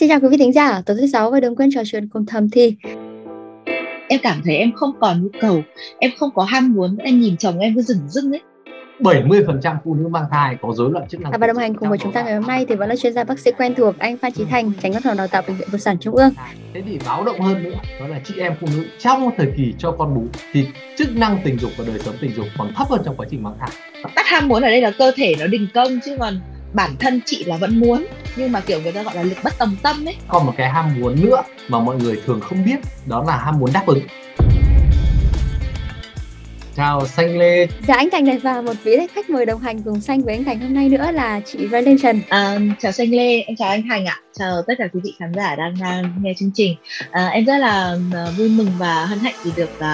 Xin chào quý vị thính giả, tối thứ sáu và đừng quên trò chuyện cùng thầm thi. Em cảm thấy em không còn nhu cầu, em không có ham muốn, em nhìn chồng em cứ rừng rưng ấy. 70% phụ nữ mang thai có rối loạn chức năng. À, và đồng hành cùng với chúng ta ngày hôm nay thì vẫn là chuyên gia bác sĩ quen thuộc anh Phan Chí Thành, tránh văn phòng đào tạo bệnh viện Phụ sản Trung ương. Thế thì báo động hơn nữa đó là chị em phụ nữ trong thời kỳ cho con bú thì chức năng tình dục và đời sống tình dục còn thấp hơn trong quá trình mang thai. Tắt ham muốn ở đây là cơ thể nó đình công chứ còn bản thân chị là vẫn muốn nhưng mà kiểu người ta gọi là lực bất tòng tâm ấy. Còn một cái ham muốn nữa mà mọi người thường không biết đó là ham muốn đáp ứng chào xanh lê. Dạ anh thành này và một vị khách mời đồng hành cùng xanh với anh thành hôm nay nữa là chị Raylan Trần. À, chào xanh lê em chào anh thành ạ. Chào tất cả quý vị khán giả đang uh, nghe chương trình. À, em rất là uh, vui mừng và hân hạnh vì được uh,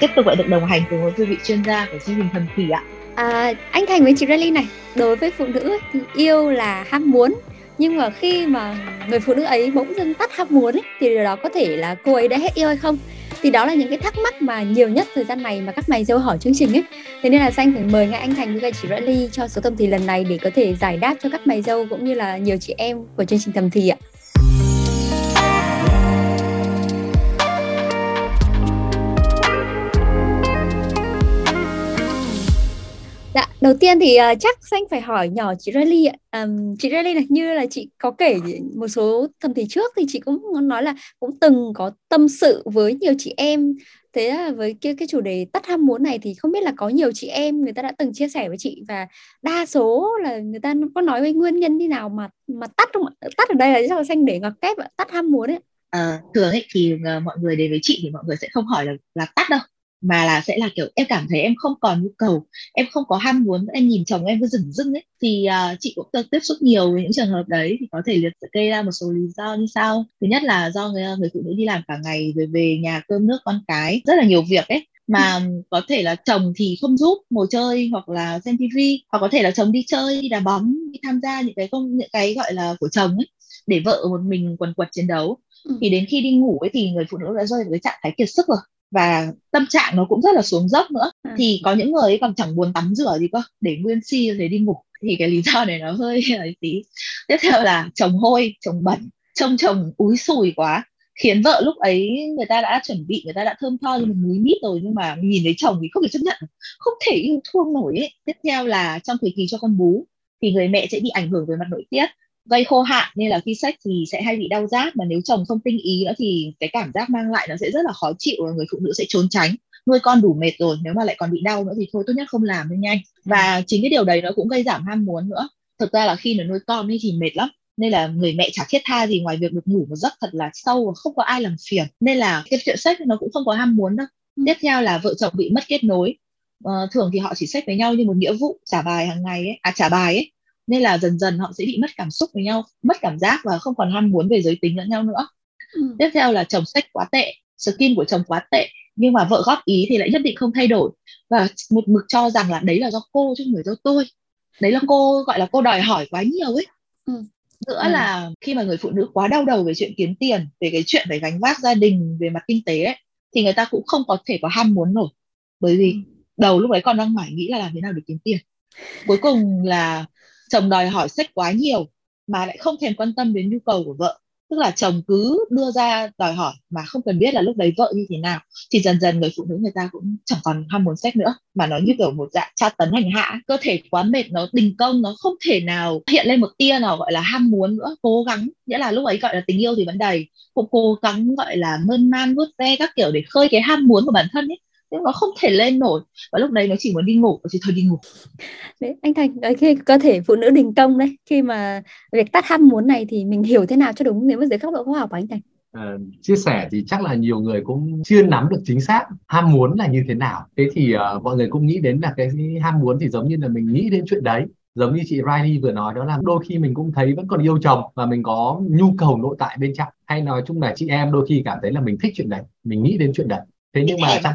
tiếp tục lại được đồng hành cùng với quý vị chuyên gia của chương trình thần thủy ạ À, anh Thành với chị Rally này, đối với phụ nữ thì yêu là ham muốn. Nhưng mà khi mà người phụ nữ ấy bỗng dưng tắt ham muốn ấy, thì điều đó có thể là cô ấy đã hết yêu hay không? Thì đó là những cái thắc mắc mà nhiều nhất thời gian này mà các mày dâu hỏi chương trình ấy. Thế nên là xanh phải mời ngay anh thành với chị Riley cho số tâm thì lần này để có thể giải đáp cho các mày dâu cũng như là nhiều chị em của chương trình thầm thì ạ. Đầu tiên thì uh, chắc xanh phải hỏi nhỏ chị Riley ạ. Um, chị Riley này như là chị có kể một số thầm thì trước thì chị cũng nói là cũng từng có tâm sự với nhiều chị em. Thế là với cái cái chủ đề tắt ham muốn này thì không biết là có nhiều chị em người ta đã từng chia sẻ với chị và đa số là người ta có nói với nguyên nhân như nào mà mà tắt không tắt ở đây là sao xanh để ngoặc kép tắt ham muốn ấy. À, thường ấy thì uh, mọi người đến với chị thì mọi người sẽ không hỏi là là tắt đâu mà là sẽ là kiểu em cảm thấy em không còn nhu cầu em không có ham muốn em nhìn chồng em cứ dừng dưng ấy. Thì uh, chị cũng tiếp xúc nhiều với những trường hợp đấy thì có thể liệt kê ra một số lý do như sau. Thứ nhất là do người, người phụ nữ đi làm cả ngày rồi về nhà cơm nước con cái rất là nhiều việc ấy. Mà có thể là chồng thì không giúp ngồi chơi hoặc là xem tivi hoặc có thể là chồng đi chơi đi đá bóng đi tham gia những cái công những cái gọi là của chồng ấy để vợ một mình quần quật chiến đấu. Ừ. thì đến khi đi ngủ ấy thì người phụ nữ đã rơi vào cái trạng thái kiệt sức rồi và tâm trạng nó cũng rất là xuống dốc nữa. À. thì có những người ấy còn chẳng buồn tắm rửa gì cơ để nguyên si để đi ngủ. Thì cái lý do này nó hơi ấy tí. Tiếp theo là chồng hôi chồng bẩn trông chồng úi sùi quá. Khiến vợ lúc ấy người ta đã chuẩn bị người ta đã thơm tho như một núi mít rồi nhưng mà nhìn thấy chồng thì không thể chấp nhận không thể yêu thương nổi ấy. tiếp theo là trong thời kỳ cho con bú thì người mẹ sẽ bị ảnh hưởng về mặt nội tiết gây khô hạn nên là khi sách thì sẽ hay bị đau rát. Mà nếu chồng không tinh ý nữa thì cái cảm giác mang lại nó sẽ rất là khó chịu và người phụ nữ sẽ trốn tránh. Nuôi con đủ mệt rồi nếu mà lại còn bị đau nữa thì thôi tốt nhất không làm cho nhanh. Và chính cái điều đấy nó cũng gây giảm ham muốn nữa. Thực ra là khi nó nuôi con ấy thì mệt lắm. Nên là người mẹ chả thiết tha gì ngoài việc được ngủ một giấc thật là sâu và không có ai làm phiền. Nên là cái chuyện sách nó cũng không có ham muốn đâu. Ừ. tiếp theo là vợ chồng bị mất kết nối. Uh, thường thì họ chỉ sách với nhau như một nghĩa vụ trả bài hàng ngày ấy. À trả bài ấy nên là dần dần họ sẽ bị mất cảm xúc với nhau mất cảm giác và không còn ham muốn về giới tính lẫn nhau nữa ừ. tiếp theo là chồng sách quá tệ skin của chồng quá tệ nhưng mà vợ góp ý thì lại nhất định không thay đổi và một mực cho rằng là đấy là do cô chứ không phải do tôi đấy là cô gọi là cô đòi hỏi quá nhiều ấy ừ. nữa ừ. là khi mà người phụ nữ quá đau đầu về chuyện kiếm tiền về cái chuyện phải gánh vác gia đình về mặt kinh tế ấy thì người ta cũng không có thể có ham muốn nổi bởi vì ừ. đầu lúc đấy còn đang mải nghĩ là làm thế nào để kiếm tiền cuối cùng là chồng đòi hỏi sách quá nhiều mà lại không thèm quan tâm đến nhu cầu của vợ. Tức là chồng cứ đưa ra đòi hỏi mà không cần biết là lúc đấy vợ như thế nào. Thì dần dần người phụ nữ người ta cũng chẳng còn ham muốn sách nữa, mà nó như kiểu một dạng tra tấn hành hạ. Cơ thể quá mệt, nó đình công, nó không thể nào hiện lên một tia nào gọi là ham muốn nữa, cố gắng. Nghĩa là lúc ấy gọi là tình yêu thì vẫn đầy. Cũng cố gắng gọi là mơn man vuốt ve các kiểu để khơi cái ham muốn của bản thân ấy nhưng nó không thể lên nổi. Và lúc đấy nó chỉ muốn đi ngủ thì thôi đi ngủ. Đấy anh thành khi cơ thể phụ nữ đình công đấy khi mà việc tắt ham muốn này thì mình hiểu thế nào cho đúng nếu mà dưới góc độ khoa học của anh thành? Uh, chia sẻ thì chắc là nhiều người cũng chưa nắm được chính xác ham muốn là như thế nào. Thế thì uh, mọi người cũng nghĩ đến là cái ham muốn thì giống như là mình nghĩ đến chuyện đấy. Giống như chị Riley vừa nói đó là đôi khi mình cũng thấy vẫn còn yêu chồng và mình có nhu cầu nội tại bên trong. Hay nói chung là chị em đôi khi cảm thấy là mình thích chuyện đấy mình nghĩ đến chuyện đấy thế nhưng mà trong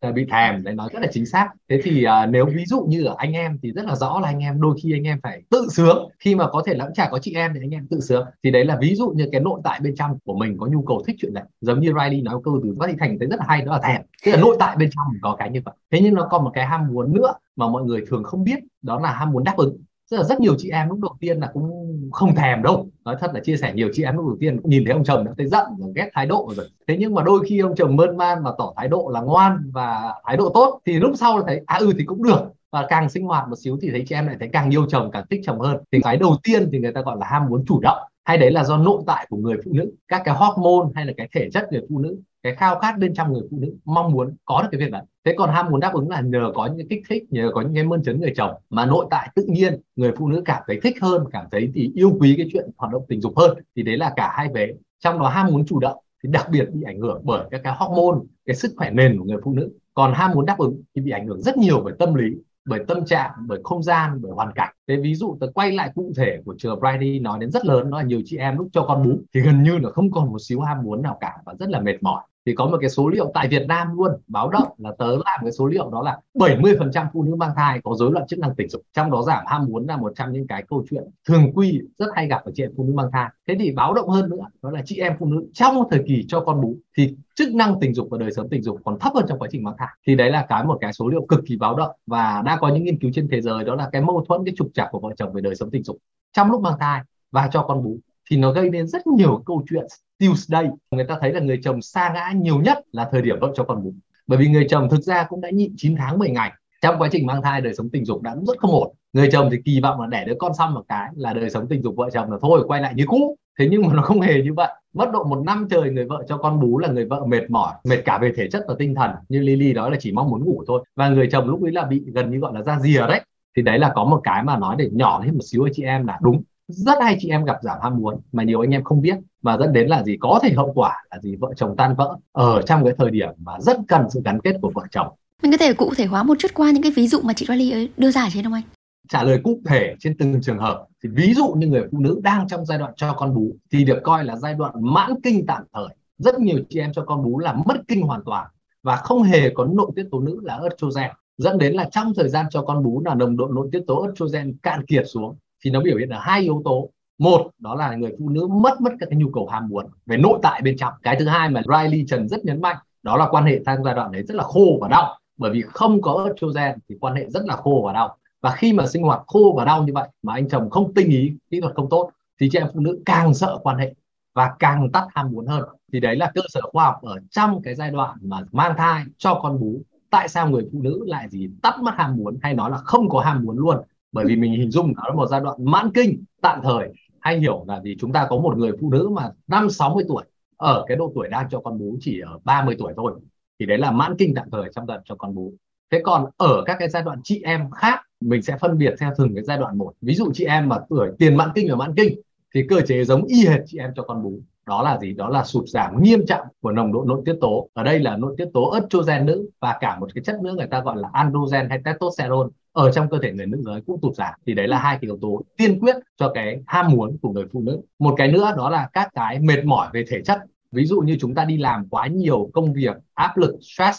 à, bị thèm đấy nói rất là chính xác. Thế thì à, nếu ví dụ như ở anh em thì rất là rõ là anh em đôi khi anh em phải tự sướng. Khi mà có thể cũng chả có chị em thì anh em tự sướng. Thì đấy là ví dụ như cái nội tại bên trong của mình có nhu cầu thích chuyện này. Giống như Riley nói câu từ phát thị thành thấy rất là hay đó là thèm. Tức là nội tại bên trong có cái như vậy. Thế nhưng nó còn một cái ham muốn nữa mà mọi người thường không biết đó là ham muốn đáp ứng rất là rất nhiều chị em lúc đầu tiên là cũng không thèm đâu. Nói thật là chia sẻ nhiều chị em lúc đầu tiên cũng nhìn thấy ông chồng đã thấy giận và ghét thái độ rồi. Thế nhưng mà đôi khi ông chồng mơn man mà tỏ thái độ là ngoan và thái độ tốt thì lúc sau là thấy à ừ thì cũng được. Và càng sinh hoạt một xíu thì thấy chị em lại thấy càng yêu chồng, càng thích chồng hơn. Thì cái đầu tiên thì người ta gọi là ham muốn chủ động. Hay đấy là do nội tại của người phụ nữ. Các cái hormone hay là cái thể chất người phụ nữ, cái khao khát bên trong người phụ nữ mong muốn có được cái việc đấy thế còn ham muốn đáp ứng là nhờ có những kích thích, nhờ có những cái mơn trấn người chồng. Mà nội tại tự nhiên, người phụ nữ cảm thấy thích hơn, cảm thấy thì yêu quý cái chuyện hoạt động tình dục hơn, thì đấy là cả hai vế. Trong đó ham muốn chủ động thì đặc biệt bị ảnh hưởng bởi các cái hormone, cái sức khỏe nền của người phụ nữ. Còn ham muốn đáp ứng thì bị ảnh hưởng rất nhiều bởi tâm lý, bởi tâm trạng, bởi không gian, bởi hoàn cảnh. Thế ví dụ tôi quay lại cụ thể của trường Brady nói đến rất lớn, đó là nhiều chị em lúc cho con bú, thì gần như là không còn một xíu ham muốn nào cả và rất là mệt mỏi thì có một cái số liệu tại Việt Nam luôn, báo động là tớ làm cái số liệu đó là 70% phụ nữ mang thai có rối loạn chức năng tình dục. Trong đó giảm ham muốn là một trong những cái câu chuyện thường quy rất hay gặp ở chị em phụ nữ mang thai. Thế thì báo động hơn nữa, đó là chị em phụ nữ trong thời kỳ cho con bú thì chức năng tình dục và đời sống tình dục còn thấp hơn trong quá trình mang thai. Thì đấy là cái một cái số liệu cực kỳ báo động và đã có những nghiên cứu trên thế giới đó là cái mâu thuẫn, cái trục trặc của vợ chồng về đời sống tình dục trong lúc mang thai và cho con bú thì nó gây nên rất nhiều câu chuyện Tuesday, người ta thấy là người chồng sa ngã nhiều nhất là thời điểm vợ cho con bú bởi vì người chồng thực ra cũng đã nhịn 9 tháng 10 ngày. Trong quá trình mang thai, đời sống tình dục đã rất không ổn. Người chồng thì kỳ vọng là đẻ đứa con xong một cái là đời sống tình dục vợ chồng là thôi, quay lại như cũ. Thế nhưng mà nó không hề như vậy. Mất độ một năm trời người vợ cho con bú là người vợ mệt mỏi, mệt cả về thể chất và tinh thần. Như Lily đó là chỉ mong muốn ngủ thôi. Và người chồng lúc ấy là bị gần như gọi là ra rìa đấy. Thì đấy là có một cái mà nói để nhỏ thêm một xíu với chị em là đúng rất hay chị em gặp giảm ham muốn mà nhiều anh em không biết và dẫn đến là gì? Có thể hậu quả là gì? Vợ chồng tan vỡ ở trong cái thời điểm mà rất cần sự gắn kết của vợ chồng. Mình có thể cụ thể hóa một chút qua những cái ví dụ mà chị Riley đưa ra trên không anh? Trả lời cụ thể trên từng trường hợp thì ví dụ như người phụ nữ đang trong giai đoạn cho con bú thì được coi là giai đoạn mãn kinh tạm thời. Rất nhiều chị em cho con bú là mất kinh hoàn toàn và không hề có nội tiết tố nữ là estrogen. Dẫn đến là trong thời gian cho con bú là nồng độ nội tiết tố estrogen cạn kiệt xuống thì nó biểu hiện ở hai yếu tố. Một, đó là người phụ nữ mất mất các cái nhu cầu ham muốn về nội tại bên trong. Cái thứ hai mà Riley Trần rất nhấn mạnh, đó là quan hệ trong giai đoạn đấy rất là khô và đau. Bởi vì không có estrogen thì quan hệ rất là khô và đau. Và khi mà sinh hoạt khô và đau như vậy mà anh chồng không tinh ý, kỹ thuật không tốt, thì chị em phụ nữ càng sợ quan hệ và càng tắt ham muốn hơn. Thì đấy là cơ sở khoa học ở trong cái giai đoạn mà mang thai cho con bú. Tại sao người phụ nữ lại gì tắt mất ham muốn hay nói là không có ham muốn luôn? Bởi vì mình hình dung nó là một giai đoạn mãn kinh, tạm thời. Hay hiểu là gì? Chúng ta có một người phụ nữ mà năm 60 tuổi, ở cái độ tuổi đang cho con bú chỉ ở 30 tuổi thôi. Thì đấy là mãn kinh tạm thời trong đợt cho con bú. Thế còn ở các cái giai đoạn chị em khác, mình sẽ phân biệt theo từng cái giai đoạn một. Ví dụ chị em mà tuổi tiền mãn kinh và mãn kinh, thì cơ chế giống y hệt chị em cho con bú. Đó là gì? Đó là sụt giảm nghiêm trọng của nồng độ nội tiết tố. Ở đây là nội tiết tố estrogen nữ và cả một cái chất nữa người ta gọi là androgen hay testosterone ở trong cơ thể người nữ giới cũng tụt giảm thì đấy là hai cái yếu tố tiên quyết cho cái ham muốn của người phụ nữ. Một cái nữa đó là các cái mệt mỏi về thể chất. Ví dụ như chúng ta đi làm quá nhiều công việc áp lực stress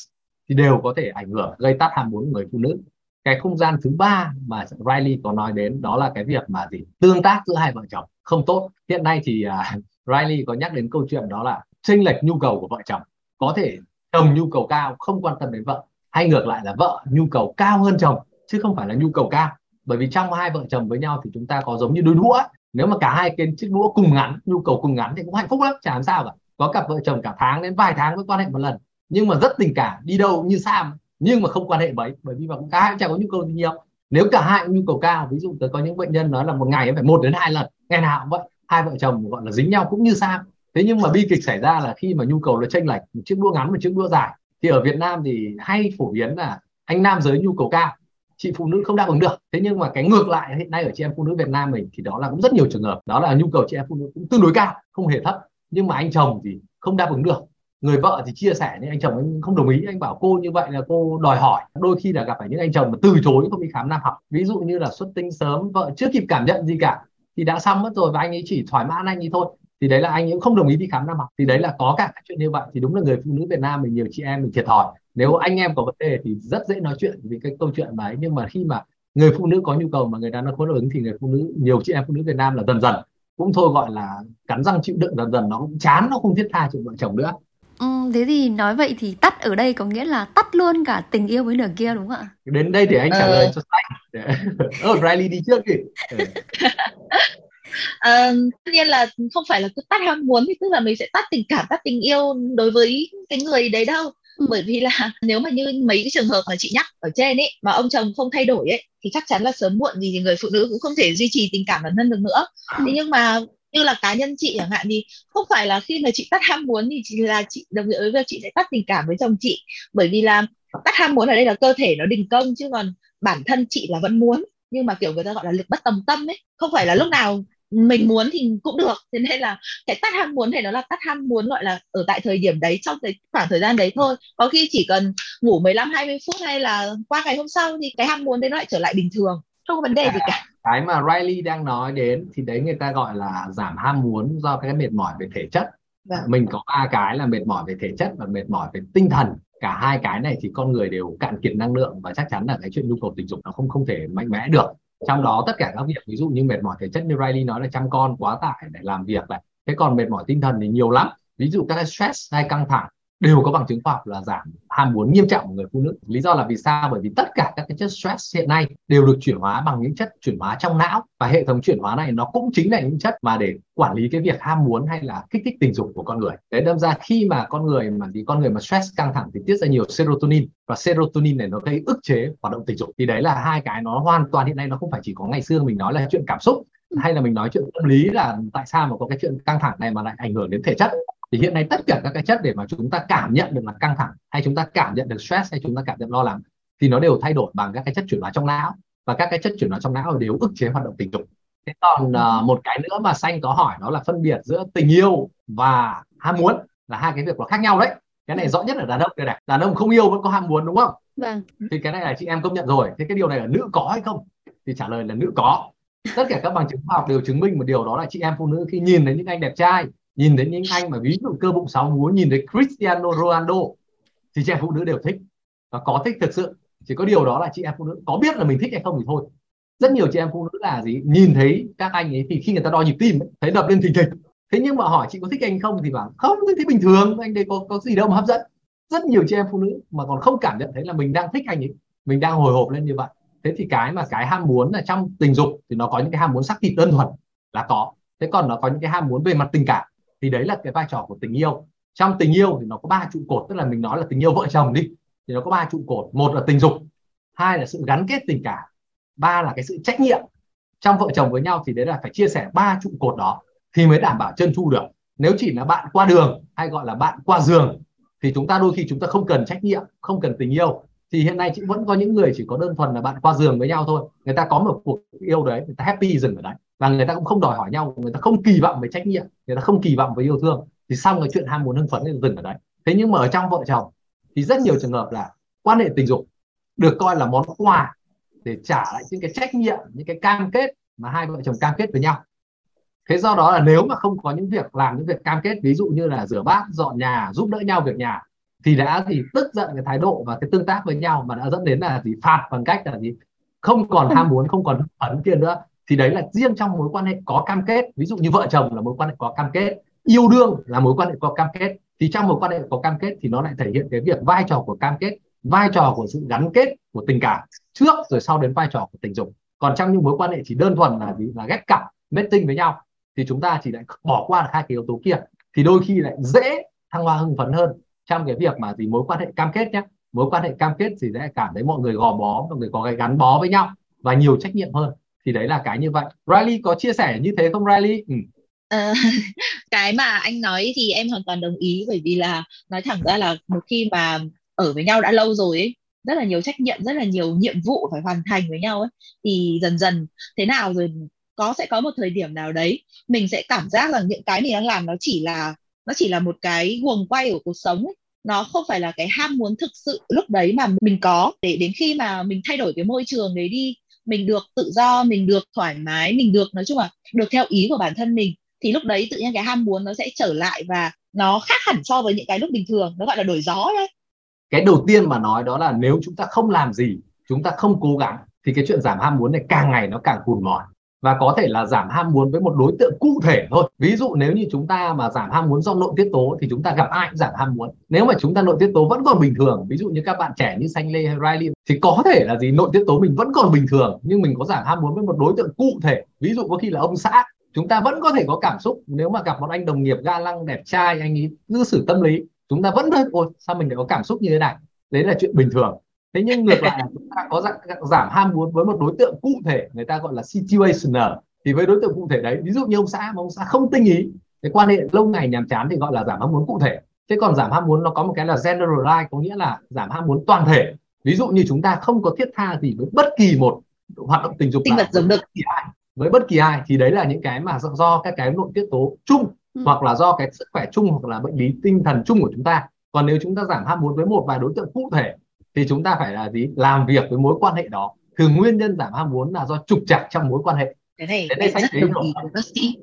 thì đều có thể ảnh hưởng gây tắt ham muốn của người phụ nữ. Cái không gian thứ ba mà Riley có nói đến đó là cái việc mà gì? Tương tác giữa hai vợ chồng không tốt. Hiện nay thì uh, Riley có nhắc đến câu chuyện đó là chênh lệch nhu cầu của vợ chồng. Có thể chồng nhu cầu cao không quan tâm đến vợ hay ngược lại là vợ nhu cầu cao hơn chồng chứ không phải là nhu cầu cao. Bởi vì trong hai vợ chồng với nhau thì chúng ta có giống như đôi đũa. Nếu mà cả hai cái chiếc đũa cùng ngắn, nhu cầu cùng ngắn thì cũng hạnh phúc lắm, chả làm sao cả. Có cặp vợ chồng cả tháng đến vài tháng mới quan hệ một lần. Nhưng mà rất tình cảm, đi đâu như Sam, nhưng mà không quan hệ mấy bởi vì mà cả hai chẳng có nhu cầu gì nhiều. Nếu cả hai cũng nhu cầu cao, ví dụ tôi có những bệnh nhân nói là một ngày phải một đến hai lần ngày nào cũng vậy. Hai vợ chồng gọi là dính nhau cũng như Sam. Thế nhưng mà bi kịch xảy ra là khi mà nhu cầu nó chênh lệch, một chiếc đũa ngắn, một chiếc đũa dài. Thì ở Việt Nam thì hay phổ biến là anh nam giới nhu cầu cao chị phụ nữ không đáp ứng được. Thế nhưng mà cái ngược lại hiện nay ở chị em phụ nữ Việt Nam mình thì đó là cũng rất nhiều trường hợp. Đó là nhu cầu chị em phụ nữ cũng tương đối cao, không hề thấp. Nhưng mà anh chồng thì không đáp ứng được. Người vợ thì chia sẻ nhưng anh chồng anh không đồng ý. Anh bảo cô như vậy là cô đòi hỏi. Đôi khi là gặp phải những anh chồng mà từ chối, không đi khám nam học. Ví dụ như là xuất tinh sớm, vợ chưa kịp cảm nhận gì cả, thì đã xong mất rồi và anh ấy chỉ thoải mãn anh ấy thôi. Thì đấy là anh ấy cũng không đồng ý đi khám nam học. Thì đấy là có cả chuyện như vậy. Thì đúng là người phụ nữ Việt Nam mình, nhiều chị em mình thiệt thòi nếu anh em có vấn đề thì rất dễ nói chuyện vì cái câu chuyện mà ấy nhưng mà khi mà người phụ nữ có nhu cầu mà người đàn ông không đáp ứng thì người phụ nữ nhiều chị em phụ nữ Việt Nam là dần dần cũng thôi gọi là cắn răng chịu đựng dần dần nó cũng chán nó không thiết tha chuyện vợ chồng nữa Ừ, thế thì nói vậy thì tắt ở đây có nghĩa là tắt luôn cả tình yêu với nửa kia đúng không ạ? Đến đây thì anh trả lời ờ. cho Xanh. ờ Riley đi trước đi à, tất nhiên là không phải là cứ tắt ham muốn thì tức là mình sẽ tắt tình cảm tắt tình yêu đối với cái người đấy đâu. Bởi vì là nếu mà như mấy cái trường hợp mà chị nhắc ở trên ấy mà ông chồng không thay đổi ấy thì chắc chắn là sớm muộn gì thì người phụ nữ cũng không thể duy trì tình cảm bản thân được nữa. Thế nhưng mà như là cá nhân chị chẳng hạn thì không phải là khi mà chị tắt ham muốn thì chị là chị đồng nghĩa với việc chị sẽ tắt tình cảm với chồng chị. Bởi vì là tắt ham muốn ở đây là cơ thể nó đình công chứ còn bản thân chị là vẫn muốn. Nhưng mà kiểu người ta gọi là lực bất tòng tâm ấy không phải là lúc nào mình muốn thì cũng được thế nên là cái tắt ham muốn này nó là tắt ham muốn gọi là ở tại thời điểm đấy trong cái khoảng thời gian đấy thôi. Có khi chỉ cần ngủ 15 20 phút hay là qua ngày hôm sau thì cái ham muốn đấy nó lại trở lại bình thường không có vấn đề gì cả. cái mà Riley đang nói đến thì đấy người ta gọi là giảm ham muốn do cái mệt mỏi về thể chất. Vâng. mình có ba cái là mệt mỏi về thể chất và mệt mỏi về tinh thần. Cả hai cái này thì con người đều cạn kiệt năng lượng và chắc chắn là cái chuyện nhu cầu tình dục nó không không thể mạnh mẽ được trong đó tất cả các việc, ví dụ như mệt mỏi thể chất như Riley nói là chăm con quá tải để làm việc này. Thế còn mệt mỏi tinh thần thì nhiều lắm. Ví dụ các cái stress hay căng thẳng đều có bằng chứng khoa học là giảm ham muốn nghiêm trọng của người phụ nữ. Lý do là vì sao? Bởi vì tất cả các cái chất stress hiện nay đều được chuyển hóa bằng những chất chuyển hóa trong não. Và hệ thống chuyển hóa này nó cũng chính là những chất mà để quản lý cái việc ham muốn hay là kích thích tình dục của con người. Đấy đâm ra khi mà con người mà thì con người mà stress căng thẳng thì tiết ra nhiều serotonin. Và serotonin này nó gây ức chế hoạt động tình dục. Thì đấy là hai cái nó hoàn toàn hiện nay nó không phải chỉ có ngày xưa mình nói là chuyện cảm xúc, hay là mình nói chuyện tâm lý là tại sao mà có cái chuyện căng thẳng này mà lại ảnh hưởng đến thể chất thì hiện nay tất cả các cái chất để mà chúng ta cảm nhận được là căng thẳng hay chúng ta cảm nhận được stress hay chúng ta cảm nhận lo lắng thì nó đều thay đổi bằng các cái chất chuyển hóa trong não. Và các cái chất chuyển hóa trong não đều ức chế hoạt động tình dục. Thế còn uh, một cái nữa mà xanh có hỏi đó là phân biệt giữa tình yêu và ham muốn là hai cái việc nó khác nhau đấy. Cái này rõ nhất là đàn ông đây này. Đàn ông không yêu vẫn có ham muốn đúng không? Vâng. Thì cái này là chị em công nhận rồi. Thế cái điều này là nữ có hay không? Thì trả lời là nữ có. Tất cả các bằng chứng khoa học đều chứng minh một điều đó là chị em phụ nữ khi nhìn thấy những anh đẹp trai nhìn thấy những anh mà ví dụ cơ bụng sáu múi nhìn thấy Cristiano Ronaldo thì chị em phụ nữ đều thích. Và có thích thực sự chỉ có điều đó là chị em phụ nữ có biết là mình thích hay không thì thôi. Rất nhiều chị em phụ nữ là gì? Nhìn thấy các anh ấy thì khi người ta đo nhịp tim ấy, thấy đập lên thình thịch. Thế nhưng mà hỏi chị có thích anh không thì bảo không thấy bình thường anh đây có có gì đâu mà hấp dẫn. Rất nhiều chị em phụ nữ mà còn không cảm nhận thấy là mình đang thích anh ấy mình đang hồi hộp lên như vậy. Thế thì cái mà cái ham muốn là trong tình dục thì nó có những cái ham muốn sắc thịt đơn thuần là có. Thế còn nó có những cái ham muốn về mặt tình cảm thì đấy là cái vai trò của tình yêu. Trong tình yêu thì nó có ba trụ cột, tức là mình nói là tình yêu vợ chồng đi, thì nó có ba trụ cột. Một là tình dục, hai là sự gắn kết tình cảm, ba là cái sự trách nhiệm trong vợ chồng với nhau, thì đấy là phải chia sẻ ba trụ cột đó thì mới đảm bảo chân chu được. Nếu chỉ là bạn qua đường hay gọi là bạn qua giường, thì chúng ta đôi khi chúng ta không cần trách nhiệm, không cần tình yêu. Thì hiện nay chị vẫn có những người chỉ có đơn thuần là bạn qua giường với nhau thôi. Người ta có một cuộc yêu đấy, người ta happy dừng ở đấy và người ta cũng không đòi hỏi nhau, người ta không kỳ vọng về trách nhiệm, người ta không kỳ vọng về yêu thương. Thì xong cái chuyện ham muốn hưng phấn thì dừng ở đấy. Thế nhưng mà ở trong vợ chồng thì rất nhiều trường hợp là quan hệ tình dục được coi là món quà để trả lại những cái trách nhiệm, những cái cam kết mà hai vợ chồng cam kết với nhau. Thế do đó là nếu mà không có những việc làm, những việc cam kết, ví dụ như là rửa bát, dọn nhà, giúp đỡ nhau việc nhà, thì đã thì tức giận cái thái độ và cái tương tác với nhau mà đã dẫn đến là gì phạt bằng cách là gì? Không còn ham muốn, không còn ấn kia nữa thì đấy là riêng trong mối quan hệ có cam kết. Ví dụ như vợ chồng là mối quan hệ có cam kết, yêu đương là mối quan hệ có cam kết. Thì trong mối quan hệ có cam kết thì nó lại thể hiện cái việc vai trò của cam kết, vai trò của sự gắn kết của tình cảm trước rồi sau đến vai trò của tình dục. Còn trong những mối quan hệ chỉ đơn thuần là là ghét cặp tinh với nhau, thì chúng ta chỉ lại bỏ qua được hai cái yếu tố kia. Thì đôi khi lại dễ thăng hoa hưng phấn hơn trong cái việc mà gì? Mối quan hệ cam kết nhé mối quan hệ cam kết thì sẽ cảm thấy mọi người gò bó, mọi người có cái gắn bó với nhau và nhiều trách nhiệm hơn thì đấy là cái như vậy. Riley có chia sẻ như thế không Riley? Ừ. À, cái mà anh nói thì em hoàn toàn đồng ý bởi vì là nói thẳng ra là một khi mà ở với nhau đã lâu rồi ấy rất là nhiều trách nhiệm rất là nhiều nhiệm vụ phải hoàn thành với nhau ấy thì dần dần thế nào rồi có sẽ có một thời điểm nào đấy mình sẽ cảm giác rằng những cái mình đang làm nó chỉ là nó chỉ là một cái guồng quay của cuộc sống ấy. Nó không phải là cái ham muốn thực sự lúc đấy mà mình có. Để đến khi mà mình thay đổi cái môi trường đấy đi mình được tự do, mình được thoải mái, mình được, nói chung là được theo ý của bản thân mình, thì lúc đấy tự nhiên cái ham muốn nó sẽ trở lại và nó khác hẳn so với những cái lúc bình thường, nó gọi là đổi gió đấy. Cái đầu tiên mà nói đó là nếu chúng ta không làm gì, chúng ta không cố gắng, thì cái chuyện giảm ham muốn này càng ngày nó càng cùn mòn và có thể là giảm ham muốn với một đối tượng cụ thể thôi. Ví dụ nếu như chúng ta mà giảm ham muốn do nội tiết tố thì chúng ta gặp ai cũng giảm ham muốn. Nếu mà chúng ta nội tiết tố vẫn còn bình thường, ví dụ như các bạn trẻ như xanh lê hay riley, thì có thể là gì, nội tiết tố mình vẫn còn bình thường, nhưng mình có giảm ham muốn với một đối tượng cụ thể. Ví dụ có khi là ông xã, chúng ta vẫn có thể có cảm xúc. Nếu mà gặp một anh đồng nghiệp ga lăng, đẹp trai, anh ấy cư xử tâm lý, chúng ta vẫn thấy, ôi, sao mình lại có cảm xúc như thế này? Đấy là chuyện bình thường thế nhưng ngược lại chúng ta có giảm, giảm ham muốn với một đối tượng cụ thể người ta gọi là situational. Thì với đối tượng cụ thể đấy ví dụ như ông xã mà ông xã không tinh ý cái quan hệ lâu ngày nhàm chán thì gọi là giảm ham muốn cụ thể. Thế còn giảm ham muốn nó có một cái là generalize có nghĩa là giảm ham muốn toàn thể. Ví dụ như chúng ta không có thiết tha gì với bất kỳ một hoạt động tình dục sinh vật giống được. với bất kỳ ai thì đấy là những cái mà do, do các cái nội tiết tố chung ừ. hoặc là do cái sức khỏe chung hoặc là bệnh lý tinh thần chung của chúng ta. Còn nếu chúng ta giảm ham muốn với một vài đối tượng cụ thể thì chúng ta phải là gì làm việc với mối quan hệ đó thường nguyên nhân giảm ham muốn là do trục trặc trong mối quan hệ cái này, cái này rất đồng ý với bác sĩ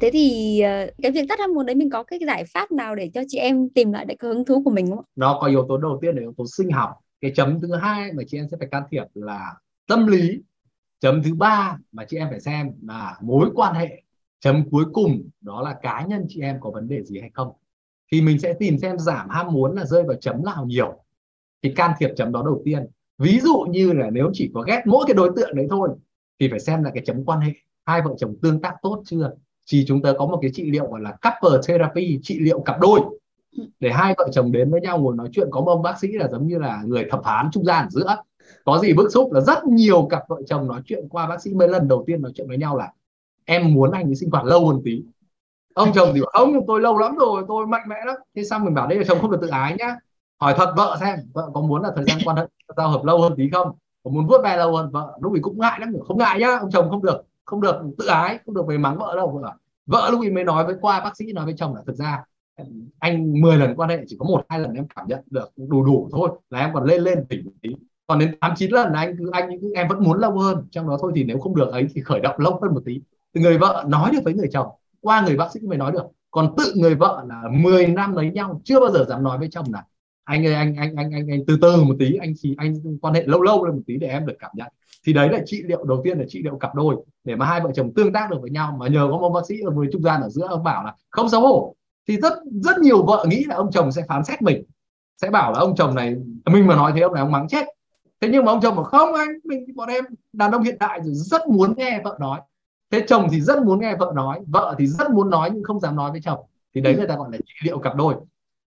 thế thì ờ, cái việc tắt ham muốn đấy mình có cái giải pháp nào để cho chị em tìm lại được cái hứng thú của mình không? Nó có yếu tố đầu tiên là yếu tố sinh học. Cái chấm thứ hai mà chị em sẽ phải can thiệp là tâm lý. Chấm thứ ba mà chị em phải xem là mối quan hệ. Chấm cuối cùng đó là cá nhân chị em có vấn đề gì hay không. Thì mình sẽ tìm xem giảm ham muốn là rơi vào chấm nào nhiều. Thì can thiệp chấm đó đầu tiên. Ví dụ như là nếu chỉ có ghét mỗi cái đối tượng đấy thôi, thì phải xem là cái chấm quan hệ, hai vợ chồng tương tác tốt chưa thì chúng ta có một cái trị liệu gọi là couple therapy, trị liệu cặp đôi để hai vợ chồng đến với nhau ngồi nói chuyện, có một ông bác sĩ là giống như là người thẩm phán trung gian ở giữa có gì bức xúc là rất nhiều cặp vợ chồng nói chuyện qua bác sĩ mấy lần đầu tiên nói chuyện với nhau là, em muốn anh ấy sinh hoạt lâu hơn tí. Ông chồng thì bảo ông tôi lâu lắm rồi, tôi mạnh mẽ lắm. Thế xong mình bảo, đây là chồng không được tự ái nhá. Hỏi thật vợ xem, vợ có muốn là thời gian quan hệ giao hợp lâu hơn tí không? Có muốn vuốt ve lâu hơn? Vợ lúc ấy cũng ngại lắm không ngại nhá, ông chồng không được không được tự ái, không được về mắng vợ đâu. Vợ vợ lúc ấy mới nói với, qua bác sĩ nói với chồng là, thực ra ừ, anh 10 lần quan hệ chỉ có một, hai lần em cảm nhận được đủ đủ thôi, là em còn lên lên tỉnh tí còn đến tám, chín lần là anh cứ anh cứ em vẫn muốn lâu hơn. Trong đó thôi thì nếu không được ấy thì khởi động lâu hơn một tí. Thì người vợ nói được với người chồng, qua người bác sĩ mới nói được. Còn tự người vợ là 10 năm lấy nhau, chưa bao giờ dám nói với chồng là, anh ơi, anh anh anh anh anh từ từ một tí, anh chỉ, anh quan hệ lâu lâu lên một tí để em được cảm nhận. Thì đấy là trị liệu, đầu tiên là trị liệu cặp đôi, để mà hai vợ chồng tương tác được với nhau. Mà nhờ có một bác sĩ ở người trung gian ở giữa, ông bảo là không xấu hổ. Thì rất rất nhiều vợ nghĩ là ông chồng sẽ phán xét mình, sẽ bảo là ông chồng này, mình mà nói thế ông này ông mắng chết thế nhưng mà ông chồng bảo không anh mình bọn em đàn ông hiện đại thì rất muốn nghe vợ nói. Thế chồng thì rất muốn nghe vợ nói vợ thì rất muốn nói nhưng không dám nói với chồng. Thì đấy người ta gọi là trị liệu cặp đôi.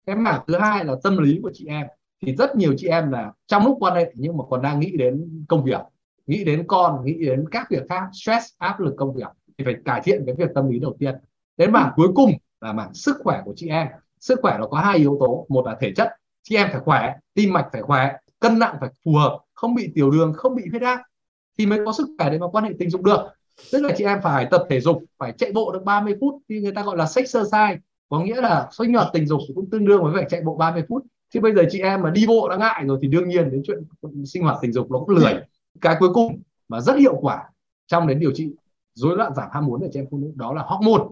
Cái mảng thứ hai là tâm lý của chị em. Thì rất nhiều chị em là trong lúc quan hệ nhưng mà còn đang nghĩ đến công việc nghĩ đến con nghĩ đến các việc khác stress áp lực công việc thì phải cải thiện cái việc tâm lý đầu tiên. Đến mảng cuối cùng là mảng sức khỏe của chị em. Sức khỏe nó có hai yếu tố một là thể chất. Chị em phải khỏe tim mạch phải khỏe cân nặng phải phù hợp, không bị tiểu đường, không bị huyết áp thì mới có sức khỏe để mà quan hệ tình dục được. Tức là chị em phải tập thể dục, phải chạy bộ được 30 phút thì người ta gọi là sex exercise, có nghĩa là xoay hoạt tình dục cũng tương đương với việc chạy bộ 30 phút. Chứ bây giờ chị em mà đi bộ đã ngại rồi thì đương nhiên đến chuyện sinh hoạt tình dục nó cũng lười. Cái cuối cùng mà rất hiệu quả trong đến điều trị rối loạn giảm ham muốn ở chị em phụ nữ đó là hormone.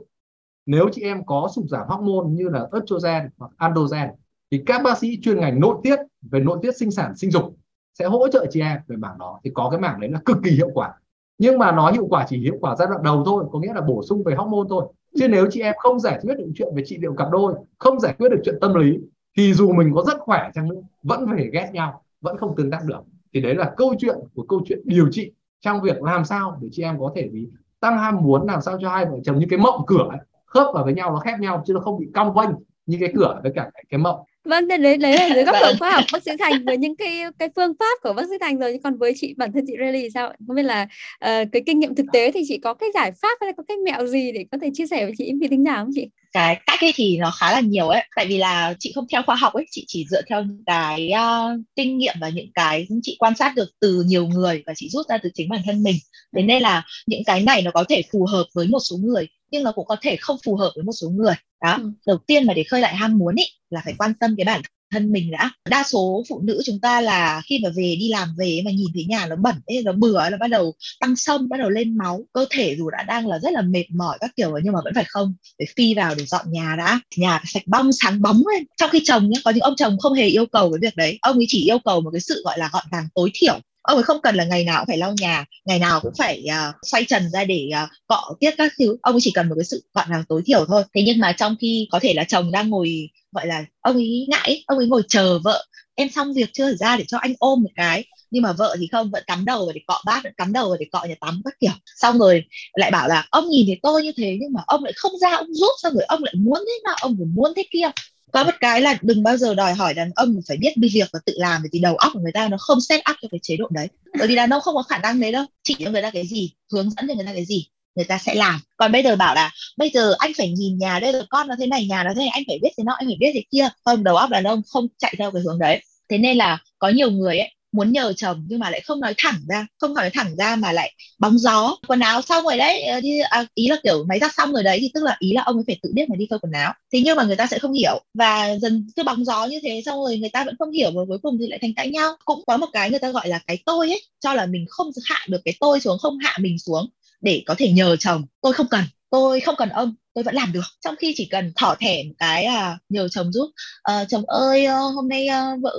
Nếu chị em có sụt giảm hormone như là estrogen hoặc androgen thì các bác sĩ chuyên ngành nội tiết về nội tiết sinh sản sinh dục sẽ hỗ trợ chị em về mảng đó. Thì có cái mảng đấy là cực kỳ hiệu quả. Nhưng mà nó hiệu quả chỉ hiệu quả giai đoạn đầu thôi có nghĩa là bổ sung về hormone thôi. Chứ nếu chị em không giải quyết được chuyện về trị liệu cặp đôi không giải quyết được chuyện tâm lý thì dù mình có rất khỏe chăng nữa vẫn phải ghét nhau vẫn không tương tác được. Thì đấy là câu chuyện của câu chuyện điều trị trong việc làm sao để chị em có thể gì tăng ham muốn làm sao cho hai vợ chồng như cái mộng cửa ấy, khớp vào với nhau nó khép nhau chứ nó không bị cong quanh như cái cửa với cả cái, cái mộng vâng đấy đấy là dưới góc độ khoa học bác sĩ thành với những cái cái phương pháp của bác sĩ thành rồi. Còn với chị bản thân chị Riley sao không biết là uh, cái kinh nghiệm thực tế thì chị có cái giải pháp hay là có cái mẹo gì để có thể chia sẻ với chị vì tính nào không chị? Cái cách ấy thì nó khá là nhiều ấy. Tại vì là chị không theo khoa học ấy chị chỉ dựa theo những cái uh, kinh nghiệm và những cái chị quan sát được từ nhiều người và chị rút ra từ chính bản thân mình. Thế nên là những cái này nó có thể phù hợp với một số người nhưng nó cũng có thể không phù hợp với một số người. Đó ừ. đầu tiên mà để khơi lại ham muốn ý là phải quan tâm cái bản thân mình đã. Đa số phụ nữ chúng ta là khi mà về đi làm về mà nhìn thấy nhà nó bẩn ấy nó bừa là bắt đầu tăng sông bắt đầu lên máu cơ thể dù đã đang là rất là mệt mỏi các kiểu nhưng mà vẫn phải không phải phi vào để dọn nhà đã. Nhà phải sạch bong sáng bóng lên trong khi chồng nhá có những ông chồng không hề yêu cầu cái việc đấy. Ông ấy chỉ yêu cầu một cái sự gọi là gọn gàng tối thiểu ông ấy không cần là ngày nào cũng phải lau nhà ngày nào cũng phải uh, xoay trần ra để uh, cọ tiết các thứ. Ông ấy chỉ cần một cái sự gọn gàng tối thiểu thôi. Thế nhưng mà trong khi có thể là chồng đang ngồi gọi là ông ấy ngại ông ấy ngồi chờ vợ. Em xong việc chưa ra để cho anh ôm một cái. Nhưng mà vợ thì không vẫn cắm đầu vào để cọ bát vẫn cắm đầu vào để cọ nhà tắm các kiểu. Xong rồi lại bảo là ông nhìn thấy tôi như thế nhưng mà ông lại không ra ông giúp xong rồi ông lại muốn thế nào ông cũng muốn thế kia có một cái là đừng bao giờ đòi hỏi đàn ông phải biết việc và tự làm vì đầu óc của người ta nó không set up cho cái chế độ đấy. Bởi vì đàn ông không có khả năng đấy đâu. Chỉ cho người ta cái gì, hướng dẫn cho người ta cái gì, người ta sẽ làm. Còn bây giờ bảo là, bây giờ anh phải nhìn nhà đây rồi con nó thế này, nhà nó thế này, anh phải biết thế nọ, anh phải biết thế kia. Không, đầu óc đàn ông không chạy theo cái hướng đấy. Thế nên là có nhiều người ấy muốn nhờ chồng nhưng mà lại không nói thẳng ra không nói thẳng ra mà lại bóng gió quần áo xong rồi đấy ờ, đi à, ý là kiểu máy giặt xong rồi đấy thì tức là ý là ông ấy phải tự biết mà đi phơi quần áo. Thế nhưng mà người ta sẽ không hiểu và dần cứ bóng gió như thế xong rồi người ta vẫn không hiểu và cuối cùng thì lại thành cãi nhau. Cũng có một cái người ta gọi là cái tôi ấy cho là mình không hạ được cái tôi xuống không hạ mình xuống để có thể nhờ chồng. Tôi không cần tôi không cần ông tôi vẫn làm được trong khi chỉ cần thỏ thẻ một cái à, nhờ chồng giúp. À, chồng ơi ờ, hôm nay à, vợ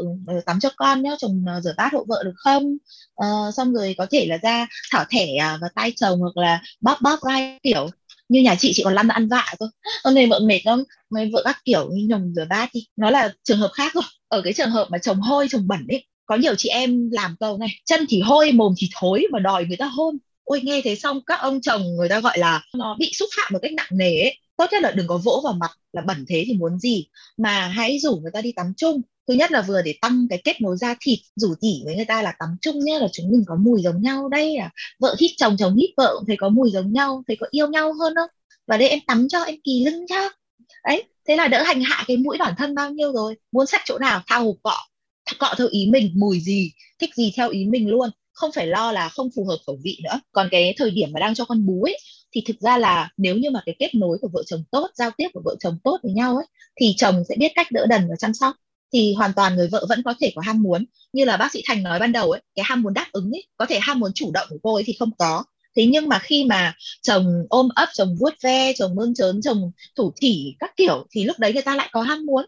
tắm cho con nhá chồng à, rửa bát hộ vợ được không? À, xong rồi có thể là ra thỏ thẻ à, vào tay chồng hoặc là bóp bóp vai kiểu như nhà chị chị còn lăn ăn vạ thôi hôm nay vợ mệt lắm mấy vợ các kiểu như nhồng rửa bát đi. Nó là trường hợp khác rồi ở cái trường hợp mà chồng hôi chồng bẩn ấy có nhiều chị em làm câu này chân thì hôi mồm thì thối mà đòi người ta hôn ôi nghe thế xong các ông chồng người ta gọi là nó bị xúc phạm một cách nặng nề ấy. Tốt nhất là đừng có vỗ vào mặt là bẩn thế thì muốn gì? Mà hãy rủ người ta đi tắm chung. Thứ nhất là vừa để tăng cái kết nối da thịt rủ tỉ với người ta là tắm chung nhé là chúng mình có mùi giống nhau đây là vợ hít chồng chồng hít vợ cũng thấy có mùi giống nhau thấy có yêu nhau hơn không? Và đây em tắm cho em kỳ lưng cho đấy thế là đỡ hành hạ cái mũi bản thân bao nhiêu rồi? Muốn sách chỗ nào? Thao hộp cọ. Cọ theo ý mình mùi gì? Thích gì theo ý mình luôn không phải lo là không phù hợp khẩu vị nữa. Còn cái thời điểm mà đang cho con bú ấy thì thực ra là nếu như mà cái kết nối của vợ chồng tốt giao tiếp của vợ chồng tốt với nhau ấy thì chồng sẽ biết cách đỡ đần và chăm sóc. Thì hoàn toàn người vợ vẫn có thể có ham muốn. Như là bác sĩ thành nói ban đầu ấy cái ham muốn đáp ứng ấy có thể ham muốn chủ động của cô ấy thì không có. Thế nhưng mà khi mà chồng ôm ấp chồng vuốt ve chồng mơn trớn chồng thủ thỉ các kiểu thì lúc đấy người ta lại có ham muốn.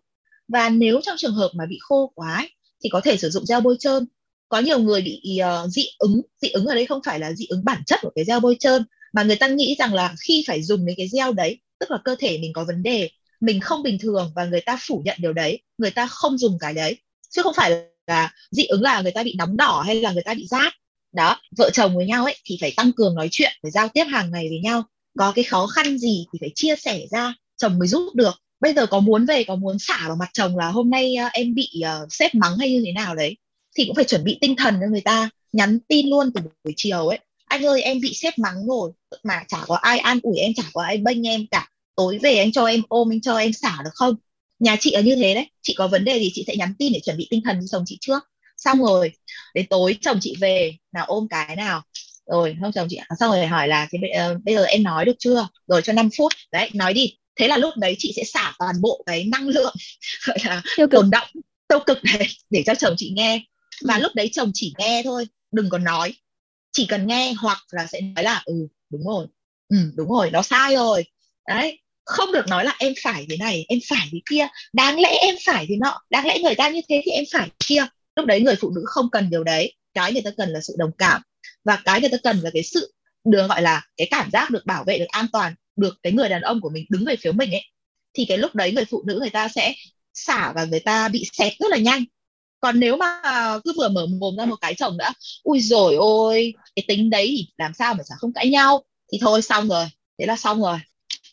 Và nếu trong trường hợp mà bị khô quá ấy, thì có thể sử dụng gel bôi trơn có nhiều người bị uh, dị ứng. Dị ứng ở đây không phải là dị ứng bản chất của cái gel bôi trơn mà người ta nghĩ rằng là khi phải dùng đến cái gel đấy tức là cơ thể mình có vấn đề mình không bình thường và người ta phủ nhận điều đấy người ta không dùng cái đấy. Chứ không phải là dị ứng là người ta bị nóng đỏ hay là người ta bị rát. Đó vợ chồng với nhau ấy thì phải tăng cường nói chuyện phải giao tiếp hàng ngày với nhau. Có cái khó khăn gì thì phải chia sẻ ra chồng mới giúp được. Bây giờ có muốn về có muốn xả vào mặt chồng là hôm nay uh, em bị uh, sếp mắng hay như thế nào đấy thì cũng phải chuẩn bị tinh thần cho người ta nhắn tin luôn từ buổi chiều ấy. Anh ơi em bị sếp mắng rồi mà chả có ai an ủi em chả có ai bênh em cả. Tối về anh cho em ôm anh cho em xả được không? Nhà chị là như thế đấy. Chị có vấn đề thì chị sẽ nhắn tin để chuẩn bị tinh thần cho chồng chị trước. Xong rồi đến tối chồng chị về nào ôm cái nào. Rồi không chồng chị xong rồi hỏi là thế uh, bây giờ em nói được chưa? Rồi cho 5 phút. Đấy nói đi. Thế là lúc đấy chị sẽ xả toàn bộ cái năng lượng gọi là tồn động tiêu cực đấy để cho chồng chị nghe và lúc đấy chồng chỉ nghe thôi, đừng có nói. Chỉ cần nghe hoặc là sẽ nói là ừ đúng rồi ừ đúng rồi, nó sai rồi. Đấy, không được nói là em phải thế này, em phải thế kia. Đáng lẽ em phải thế nọ, đáng lẽ người ta như thế thì em phải kia. Lúc đấy người phụ nữ không cần điều đấy. Cái người ta cần là sự đồng cảm. Và cái người ta cần là cái sự, được gọi là cái cảm giác được bảo vệ, được an toàn, được cái người đàn ông của mình đứng về phía mình ấy. Thì cái lúc đấy người phụ nữ người ta sẽ xả và người ta bị xẹt rất là nhanh còn nếu mà cứ vừa mở mồm ra một cái chồng đã, ui rồi ôi cái tính đấy thì làm sao mà chả không cãi nhau? Thì thôi, xong rồi. Thế là xong rồi.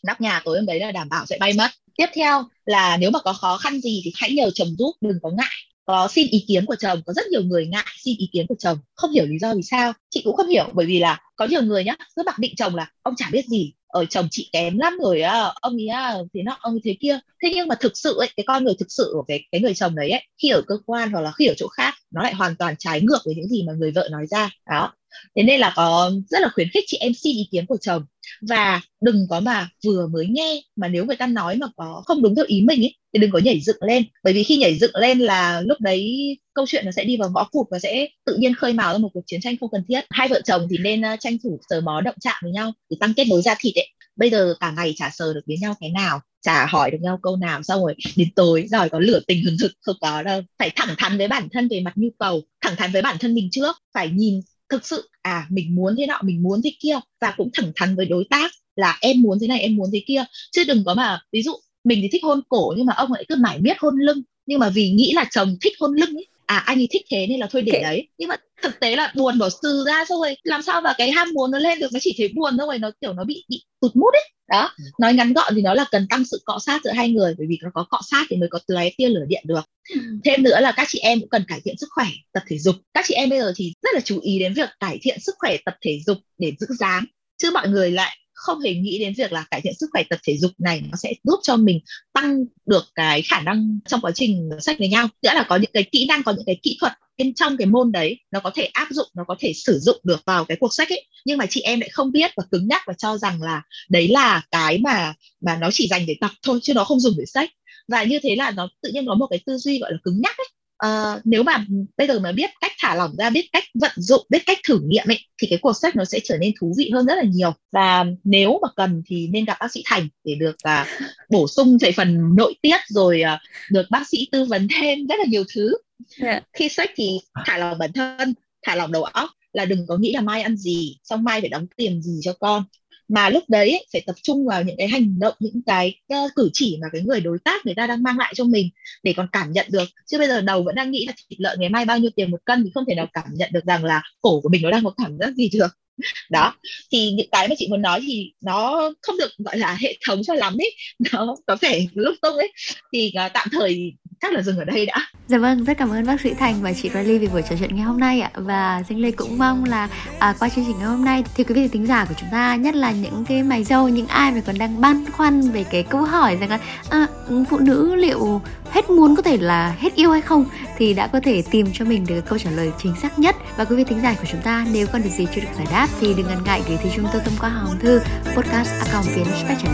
Nắp nhà tối hôm đấy là đảm bảo sẽ bay mất. Tiếp theo là nếu mà có khó khăn gì thì hãy nhờ chồng giúp, đừng có ngại. Có xin ý kiến của chồng, có rất nhiều người ngại xin ý kiến của chồng. Không hiểu lý do vì sao. Chị cũng không hiểu, bởi vì là có nhiều người nhá, cứ mặc định chồng là ông chả biết gì ở chồng chị kém lắm rồi à, ông ấy à, thế nó ông ấy thế kia. Thế nhưng mà thực sự ấy cái con người thực sự của cái cái người chồng đấy ấy khi ở cơ quan hoặc là khi ở chỗ khác nó lại hoàn toàn trái ngược với những gì mà người vợ nói ra. Đó. Thế nên là có rất là khuyến khích chị em xin ý kiến của chồng và đừng có mà vừa mới nghe mà nếu người ta nói mà có không đúng theo ý mình ấy thì đừng có nhảy dựng lên. Bởi vì khi nhảy dựng lên là lúc đấy câu chuyện nó sẽ đi vào ngõ cụt và sẽ tự nhiên khơi mào ra một cuộc chiến tranh không cần thiết. Hai vợ chồng thì nên tranh thủ sờ mó động chạm với nhau để tăng kết nối da thịt ấy. Bây giờ cả ngày chả sờ được với nhau cái nào, chả hỏi được nhau câu nào, xong rồi đến tối rồi có lửa tình hừng hực, không có đâu. Phải thẳng thắn với bản thân về mặt nhu cầu, thẳng thắn với bản thân mình trước, phải nhìn thực sự à mình muốn thế nọ, mình muốn thế kia, và cũng thẳng thắn với đối tác là em muốn thế này, em muốn thế kia. Chứ đừng có mà, ví dụ, mình thì thích hôn cổ nhưng mà ông lại cứ mải miết hôn lưng, nhưng mà vì nghĩ là chồng thích hôn lưng ấy à anh ấy thích thế nên là thôi để okay. đấy nhưng mà thực tế là buồn bỏ từ ra xong rồi làm sao mà cái ham muốn nó lên được nó chỉ thấy buồn thôi nó kiểu nó bị bị tụt mút ấy đó ừ. nói ngắn gọn thì nó là cần tăng sự cọ sát giữa hai người bởi vì nó có cọ sát thì mới có lóe tia lửa điện được ừ. thêm nữa là các chị em cũng cần cải thiện sức khỏe tập thể dục các chị em bây giờ thì rất là chú ý đến việc cải thiện sức khỏe tập thể dục để giữ dáng chứ mọi người lại không hề nghĩ đến việc là cải thiện sức khỏe tập thể dục này nó sẽ giúp cho mình tăng được cái khả năng trong quá trình sách với nhau. Nghĩa là có những cái kỹ năng, có những cái kỹ thuật bên trong cái môn đấy, nó có thể áp dụng, nó có thể sử dụng được vào cái cuộc sách ấy. Nhưng mà chị em lại không biết và cứng nhắc và cho rằng là đấy là cái mà mà nó chỉ dành để tập thôi, chứ nó không dùng để sách và như thế là nó tự nhiên có một cái tư duy gọi là cứng nhắc ấy uh, nếu mà bây giờ mà biết cách thả lỏng ra biết cách vận dụng biết cách thử nghiệm ấy thì cái cuộc sách nó sẽ trở nên thú vị hơn rất là nhiều và nếu mà cần thì nên gặp bác sĩ thành để được uh, bổ sung về phần nội tiết rồi uh, được bác sĩ tư vấn thêm rất là nhiều thứ yeah. Dạ. khi sách thì thả lỏng bản thân thả lỏng đầu óc là đừng có nghĩ là mai ăn gì xong mai phải đóng tiền gì cho con mà lúc đấy ấy, phải tập trung vào những cái hành động những cái uh, cử chỉ mà cái người đối tác người ta đang mang lại cho mình để còn cảm nhận được. Chứ bây giờ đầu vẫn đang nghĩ là thịt lợn ngày mai bao nhiêu tiền một cân thì không thể nào cảm nhận được rằng là cổ của mình nó đang có cảm giác gì được. Đó thì những cái mà chị muốn nói thì nó không được gọi là hệ thống cho lắm ấy. Nó có vẻ lúc tung ấy. Thì uh, tạm thời chắc là dừng ở đây đã. Dạ vâng, rất cảm ơn bác sĩ Thành và chị Riley vì buổi trò chuyện ngày hôm nay ạ. Và Sinh Lê cũng mong là à, qua chương trình ngày hôm nay thì quý vị thính giả của chúng ta nhất là những cái mày dâu, những ai mà còn đang băn khoăn về cái câu hỏi rằng là à, phụ nữ liệu hết muốn có thể là hết yêu hay không thì đã có thể tìm cho mình được câu trả lời chính xác nhất và quý vị thính giả của chúng ta nếu còn được gì chưa được giải đáp thì đừng ngần ngại gửi thì chúng tôi thông qua hòm thư podcast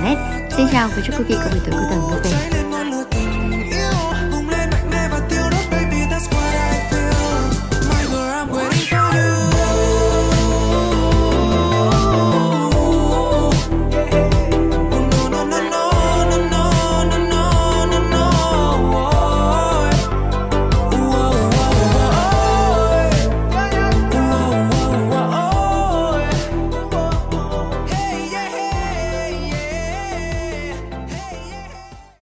net xin chào và chúc quý vị có buổi tối cuối tuần vui vẻ